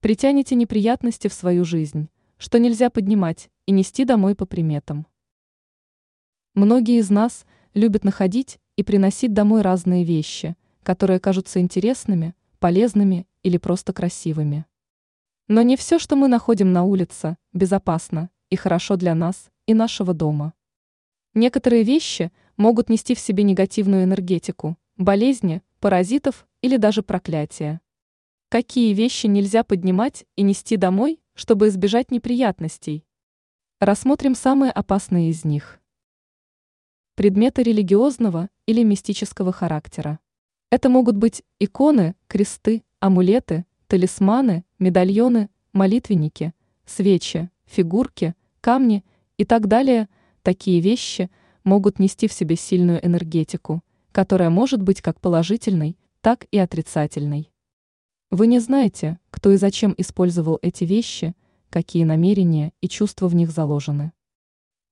Притянете неприятности в свою жизнь, что нельзя поднимать и нести домой по приметам. Многие из нас любят находить и приносить домой разные вещи, которые кажутся интересными, полезными или просто красивыми. Но не все, что мы находим на улице, безопасно и хорошо для нас и нашего дома. Некоторые вещи могут нести в себе негативную энергетику, болезни, паразитов или даже проклятия. Какие вещи нельзя поднимать и нести домой, чтобы избежать неприятностей? Рассмотрим самые опасные из них. Предметы религиозного или мистического характера. Это могут быть иконы, кресты, амулеты, талисманы, медальоны, молитвенники, свечи, фигурки, камни и так далее. Такие вещи могут нести в себе сильную энергетику, которая может быть как положительной, так и отрицательной. Вы не знаете, кто и зачем использовал эти вещи, какие намерения и чувства в них заложены.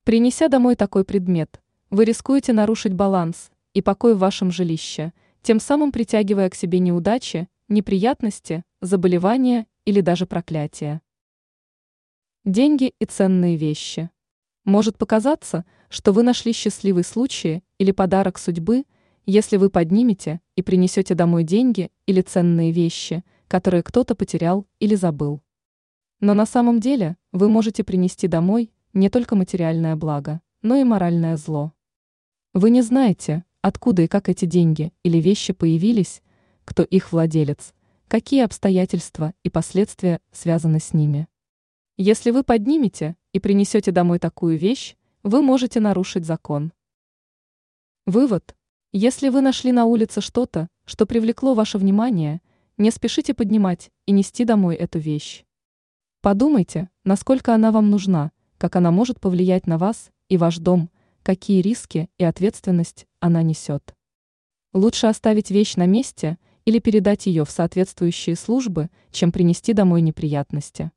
Принеся домой такой предмет, вы рискуете нарушить баланс и покой в вашем жилище, тем самым притягивая к себе неудачи, неприятности, заболевания или даже проклятия. Деньги и ценные вещи. Может показаться, что вы нашли счастливый случай или подарок судьбы – если вы поднимете и принесете домой деньги или ценные вещи, которые кто-то потерял или забыл. Но на самом деле вы можете принести домой не только материальное благо, но и моральное зло. Вы не знаете, откуда и как эти деньги или вещи появились, кто их владелец, какие обстоятельства и последствия связаны с ними. Если вы поднимете и принесете домой такую вещь, вы можете нарушить закон. Вывод. Если вы нашли на улице что-то, что привлекло ваше внимание, не спешите поднимать и нести домой эту вещь. Подумайте, насколько она вам нужна, как она может повлиять на вас и ваш дом, какие риски и ответственность она несет. Лучше оставить вещь на месте или передать ее в соответствующие службы, чем принести домой неприятности.